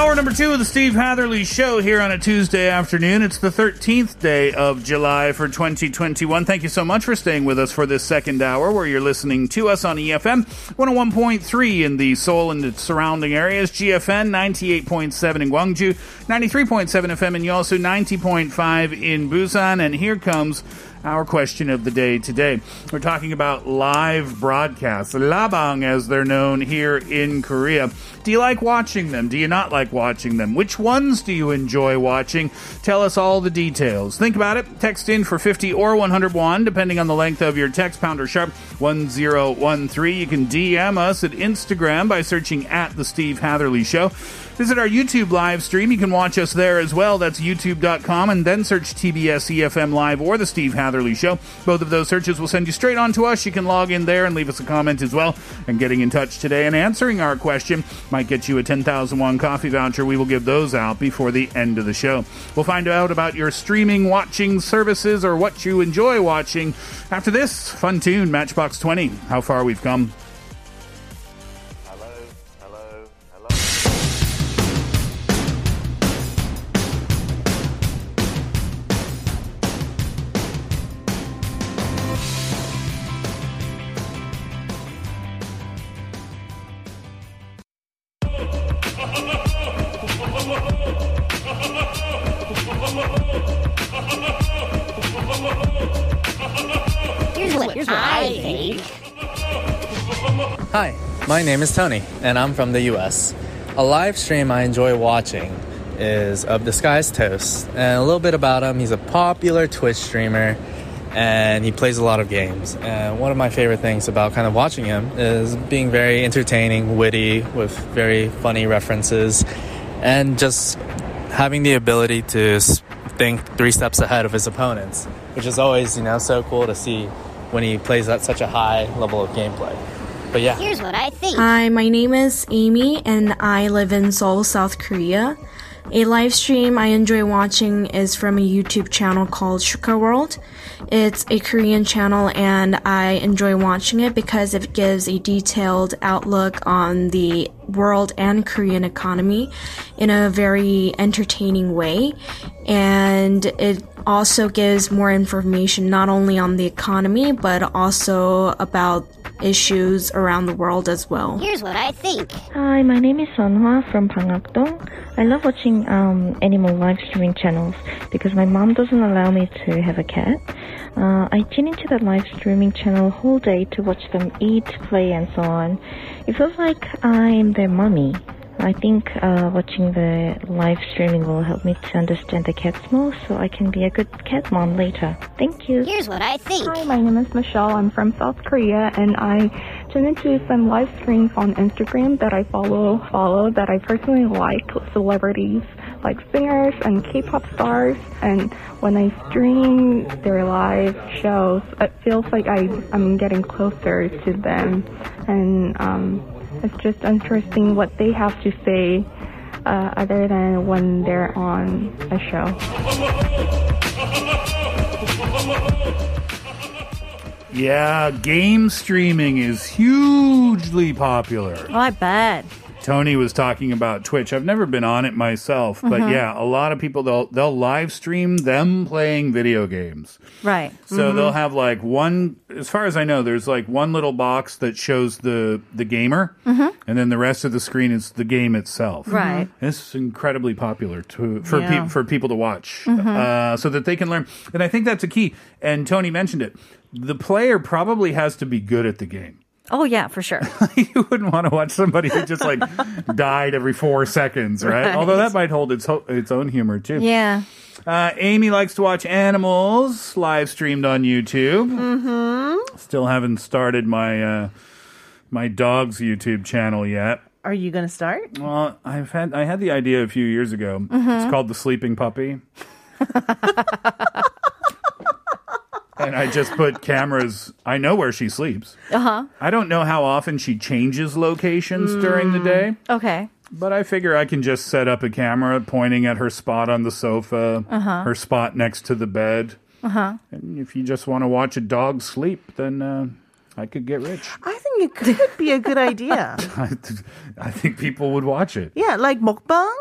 Hour number two of the Steve Hatherley Show here on a Tuesday afternoon. It's the 13th day of July for 2021. Thank you so much for staying with us for this second hour where you're listening to us on EFM 101.3 in the Seoul and its surrounding areas, GFN 98.7 in Gwangju, 93.7 FM in Yeosu, 90.5 in Busan, and here comes our question of the day today. We're talking about live broadcasts, labang as they're known here in Korea. Do you like watching them? Do you not like watching them? Which ones do you enjoy watching? Tell us all the details. Think about it. Text in for 50 or 101, depending on the length of your text, pounder sharp 1013. You can DM us at Instagram by searching at The Steve Hatherley Show. Visit our YouTube live stream. You can watch us there as well. That's youtube.com and then search TBS EFM Live or The Steve Hatherley Show. Both of those searches will send you straight on to us. You can log in there and leave us a comment as well. And getting in touch today and answering our question might get you a 10,000 won coffee voucher. We will give those out before the end of the show. We'll find out about your streaming watching services or what you enjoy watching after this fun tune, Matchbox 20. How far we've come. Hi, my name is Tony, and I'm from the US. A live stream I enjoy watching is of Disguised Toast, and a little bit about him. He's a popular Twitch streamer, and he plays a lot of games. And one of my favorite things about kind of watching him is being very entertaining, witty, with very funny references, and just having the ability to think three steps ahead of his opponents, which is always, you know, so cool to see when he plays at such a high level of gameplay. But yeah. Here's what I think. Hi, my name is Amy and I live in Seoul, South Korea. A live stream I enjoy watching is from a YouTube channel called Shuka World. It's a Korean channel and I enjoy watching it because it gives a detailed outlook on the world and Korean economy in a very entertaining way. And it also gives more information not only on the economy but also about issues around the world as well. Here's what I think. Hi, my name is Sunhwa from Bangakdong. I love watching um, animal live streaming channels because my mom doesn't allow me to have a cat. Uh, I tune into that live streaming channel whole day to watch them eat, play, and so on. It feels like I'm their mommy. I think uh, watching the live streaming will help me to understand the cats more so I can be a good cat mom later. Thank you. Here's what I think. Hi, my name is Michelle. I'm from South Korea, and I tune into some live streams on Instagram that I follow. Follow that I personally like celebrities like singers and K-pop stars. And when I stream their live shows, it feels like I I'm getting closer to them, and um, it's just interesting what they have to say. Uh, other than when they're on a show. Yeah, game streaming is hugely popular. Oh, I bet. Tony was talking about Twitch. I've never been on it myself, but Mhm. yeah, a lot of people they'll they'll live stream them playing video games. Right. So Mhm. they'll have like one as far as I know, there's like one little box that shows the the gamer Mhm. and then the rest of the screen is the game itself. Right. It's incredibly popular to for Yeah. pe- for people to watch uh, so that they can learn. And I think that's a key. And Tony mentioned it. The player probably has to be good at the game. Oh yeah, for sure. you wouldn't want to watch somebody who just like died every four seconds, right? Right. Although that might hold its ho- its own humor too. Yeah. Uh, Amy likes to watch animals live streamed on YouTube. Mm-hmm. Still haven't started my uh, my dog's YouTube channel yet. Are you going to start? Well, I've had I had the idea a few years ago. Mhm. It's called the Sleeping Puppy. and I just put cameras. I know where she sleeps. Uh huh. I don't know how often she changes locations during the day. Okay. But I figure I can just set up a camera pointing at her spot on the sofa, Uh-huh. her spot next to the bed. Uh huh. And if you just want to watch a dog sleep, then uh, I could get rich. I think it could be a good idea. I, I think people would watch it. Yeah, like mukbang.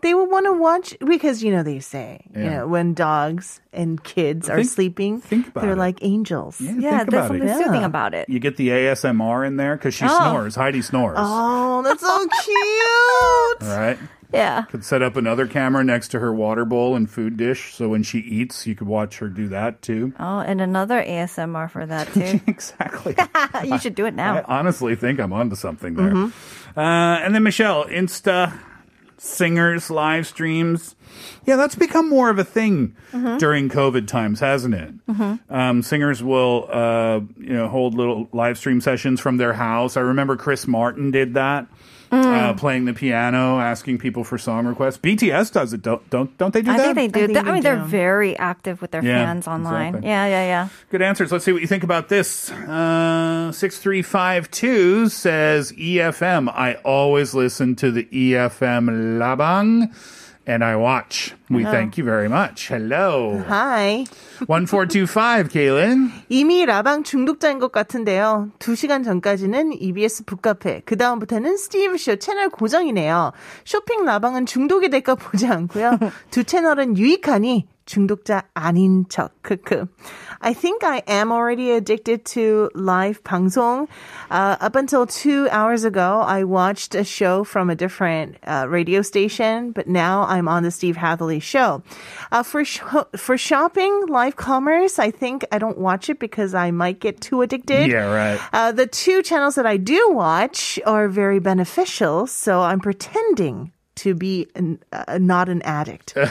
They will want to watch because you know they say you know when dogs and kids are Think- sleeping, about they're it. like angels. Yeah, think about it. soothing about it. You get the ASMR in there because she Oh. snores. Heidi snores. Oh, that's so cute. All right. Yeah. Could set up another camera next to her water bowl and food dish, so when she eats, you could watch her do that too. Oh, and another ASMR for that too. exactly. you should do it now. I honestly think I'm onto something there. Mhm. Uh, and then Michelle, Insta singers live streams. Yeah, that's become more of a thing Mhm. during COVID times, hasn't it? Mhm. Um, singers will, uh, you know, hold little live stream sessions from their house. I remember Chris Martin did that. Uh, playing the piano, asking people for song requests. BTS does it, don't don't don't they do that? I that? think they do. I, mean, they're very active with their Yeah, fans online. exactly. Yeah, yeah, yeah. Good answers. Let's see what you think about this. Uh, 6352 says EFM. I always listen to the EFM Labang and I watch. We Hello. thank you very much. Hello. Hi. 1425, Kaylin. 이미 라방 중독자인 것 같은데요. 2시간 전까지는 EBS 북카페, 그 다음부터는 스티브 쇼 채널 고정이네요. 쇼핑 라방은 중독이 될까 보지 않고요. 두 채널은 유익하니 중독자 아닌 척. 크크. I think I am already addicted to live 방송. Uh, up until two hours ago, I watched a show from a different uh, radio station, but now I'm on the Steve Hatherley show. Uh, for sh- for shopping, live commerce, I think I don't watch it because I might get too addicted. Yeah, right. Uh, the two channels that I do watch are very beneficial, so I'm pretending to be an, uh, not an addict.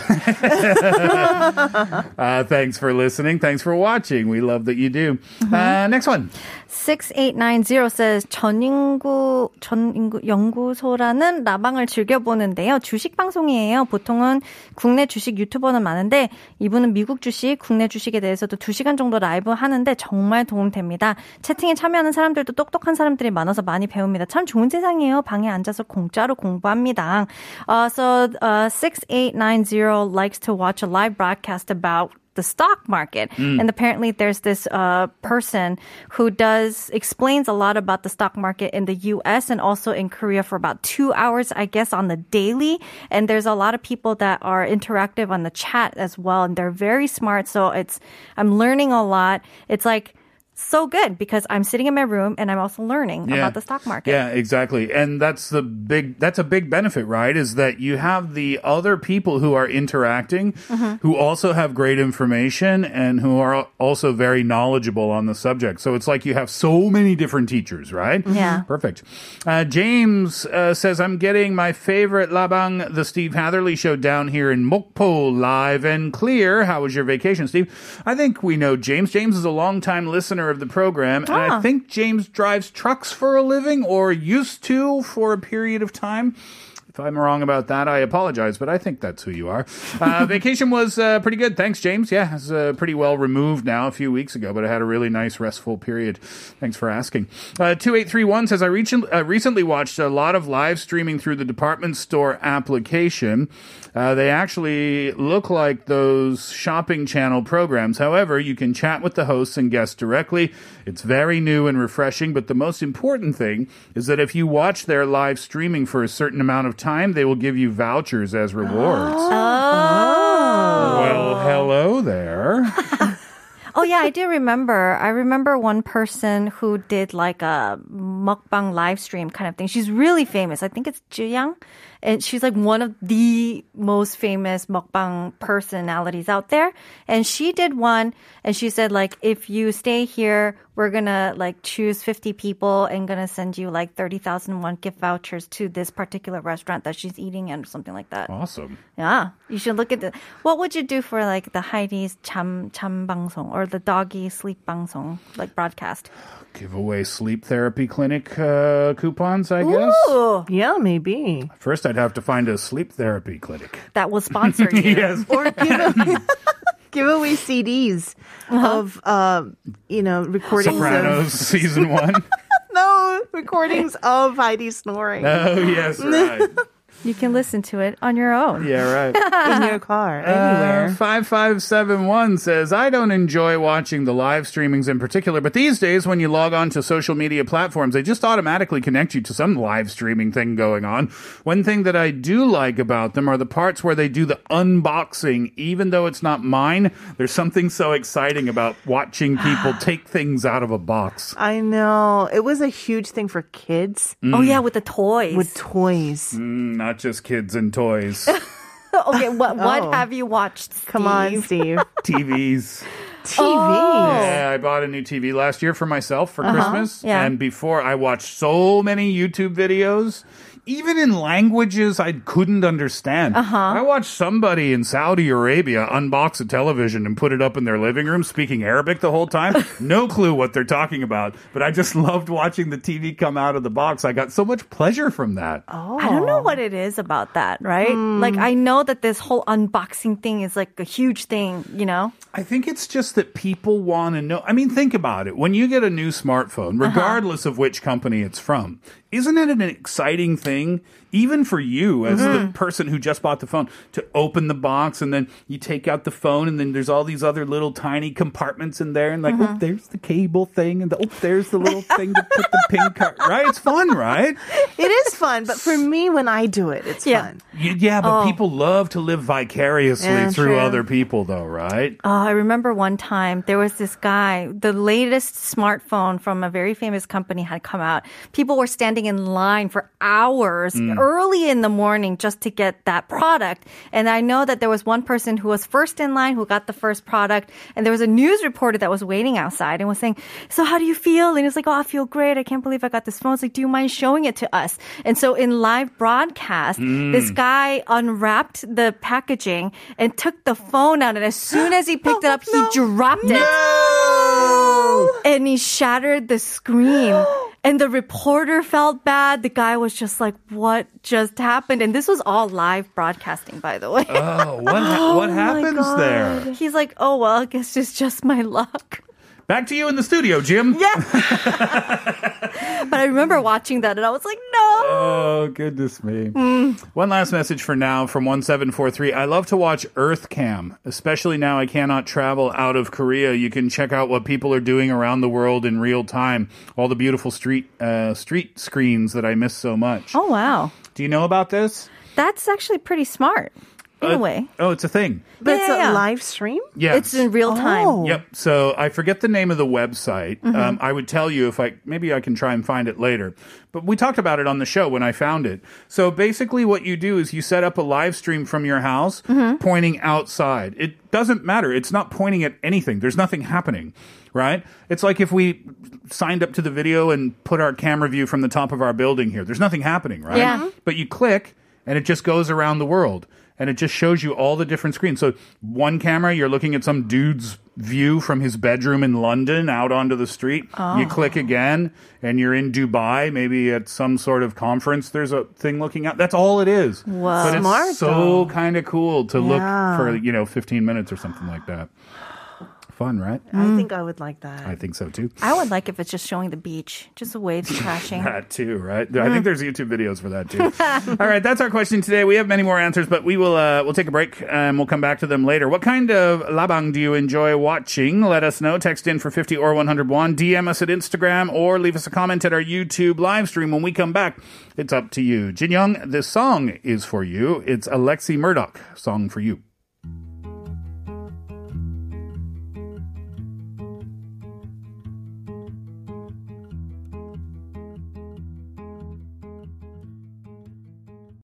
Uh, thanks for listening. Thanks for watching. We love that you do. Uh, next one. 6890 says 전인구 전인구 연구소라는 라방을 즐겨 보는데요. 주식 방송이에요. 보통은 국내 주식 유튜버는 많은데 이분은 미국 주식, 국내 주식에 대해서도 2시간 정도 라이브 하는데 정말 도움됩니다. 채팅에 참여하는 사람들도 똑똑한 사람들이 많아서 많이 배웁니다. 참 좋은 세상이에요. 방에 앉아서 공짜로 공부합니다. Uh, so uh, 6890 likes to watch a live broadcast about the stock market. Mm. And apparently there's this uh, person who does explains a lot about the stock market in the US and also in Korea for about two hours, I guess, on the daily. And there's a lot of people that are interactive on the chat as well. And they're very smart. So it's, I'm learning a lot. It's like, so good because I'm sitting in my room and I'm also learning Yeah. about the stock market. Yeah, exactly. And that's the big that's a big benefit, right? Is that you have the other people who are interacting Mhm. who also have great information and who are also very knowledgeable on the subject. So it's like you have so many different teachers, right? Yeah. Perfect. Uh, James uh, says, I'm getting my favorite Labang, the Steve Hatherley show down here in Mokpo, live and clear. How was your vacation, Steve? I think we know James. James is a longtime listener of the program, and I Ah. think James drives trucks for a living or used to for a period of time. If I'm wrong about that, I apologize, but I think that's who you are. Uh, vacation was uh, pretty good. Thanks, James. Yeah, it's uh, pretty well removed now a few weeks ago, but I had a really nice, restful period. Thanks for asking. Uh, 2831 says, I uh, recently watched a lot of live streaming through the department store application. Uh, they actually look like those shopping channel programs. However, you can chat with the hosts and guests directly. It's very new and refreshing, but the most important thing is that if you watch their live streaming for a certain amount of time, they will give you vouchers as rewards. Oh. oh. Well, hello there. Oh yeah, I do remember. I remember one person who did like a mukbang live stream kind of thing. She's really famous. I think it's Tzuyang and she's like one of the most famous mukbang personalities out there. And she did one, and she said like, if you stay here, we're gonna like choose 50 people and gonna send you like 30,000 won gift vouchers to this particular restaurant that she's eating in or something like that. Awesome. Yeah, you should look at the. What would you do for like the Heidi's cham cham bangsong or the doggy sleep Bang Song like broadcast? Give away sleep therapy clinic uh, coupons, I guess. Yeah, maybe. First, I have to find a sleep therapy clinic. that will sponsor you. yes. Or give away, give away CDs of, uh, you know, recordings Sopranos of. season one. No, recordings of Heidi snoring oh, yes, right. You can listen to it on your own. Yeah, right. in your car, anywhere. Uh, 5571 says, I don't enjoy watching the live streamings in particular, but these days when you log on to social media platforms, they just automatically connect you to some live streaming thing going on. One thing that I do like about them are the parts where they do the unboxing. Even though it's not mine, there's something so exciting about watching people take things out of a box. I know. It was a huge thing for kids Oh yeah, with the toys. with toys. Mm, not just kids and toys, okay, what what Oh. have you watched? Come on, Steve? Steve. TVs. TV. Oh. Yeah, I bought a new TV last year for myself for uh-huh. Christmas. yeah. And before I watched so many YouTube videos, even in languages I couldn't understand. Uh-huh. I watched somebody in Saudi Arabia unbox a television and put it up in their living room speaking Arabic the whole time. no clue what they're talking about, but I just loved watching the TV come out of the box. I got so much pleasure from that. Oh. I don't know what it is about that, right? Like I know that this whole unboxing thing is like a huge thing, you know? I think it's just that people want to know. I mean, think about it. When you get a new smartphone, regardless of which company it's from, isn't it an exciting thing, thing even for you as the mm-hmm. person who just bought the phone, to open the box and then you take out the phone and then there's all these other little tiny compartments in there and like, oh, mm-hmm. there's the cable thing and the, oh, there's the little thing to put the pin card. Right? It's fun, right? It is fun, but for me, when I do it, it's Yeah. fun. Y- Yeah, but oh. people love to live vicariously Yeah, through true. other people, though, right? Oh, I remember one time there was this guy, the latest smartphone from a very famous company had come out. People were standing in line for hours mm. Early in the morning just to get that product. And I know that there was one person who was first in line who got the first product. And there was a news reporter that was waiting outside and was saying, So how do you feel? And was like, Oh, I feel great. I can't believe I got this phone. It's like, Do you mind showing it to us? And so in live broadcast, mm. this guy unwrapped the packaging and took the phone out. And as soon as he picked it up, he dropped it. And he shattered the screen. And the reporter felt bad. The guy was just like, what just happened? And this was all live broadcasting, by the way. Oh, what, ha- oh what my happens there? He's like, oh, well, I guess it's just my luck. Back to you in the studio, Jim. Yeah. but I remember watching that and I was like. Oh, goodness me. One last message for now from 1743. I love to watch EarthCam, especially now I cannot travel out of Korea. You can check out what people are doing around the world in real time. All the beautiful street uh, street screens that I miss so much. Oh, wow. Do you know about this? That's actually pretty smart in a Uh, way. Oh, it's a thing. But Yeah, it's a yeah. live stream? Yeah. It's in real time. Oh. Yep. So I forget the name of the website. Um, I would tell you if I maybe I can try and find it later. But we talked about it on the show when I found it. So basically, what you do is you set up a live stream from your house pointing outside. It doesn't matter. It's not pointing at anything. There's nothing happening. Right? It's like if we signed up to the video and put our camera view from the top of our building here. There's nothing happening, right? Yeah. But you click and it just goes around the world. And it just shows you all the different screens. So one camera, you're looking at some dude's view from his bedroom in London out onto the street. You Oh. click again, and you're in Dubai, maybe at some sort of conference. There's a thing looking out. That's all it is. Wow. But it's so kind of cool to look for you know 15 minutes or something like that. Fun, right? I think I would like that. I think so too. I would like if it's just showing the beach, just the waves crashing. That too, right? I think there's YouTube videos for that too. All right, that's our question today. We have many more answers, but we will uh, we'll take a break and we'll come back to them later. What kind of labang do you enjoy watching? Let us know. Text in for 50 or 101. DM us at Instagram or leave us a comment at our YouTube live stream. When we come back, it's up to you. Jin Young, this song is for you. It's Alexi Murdoch song for you.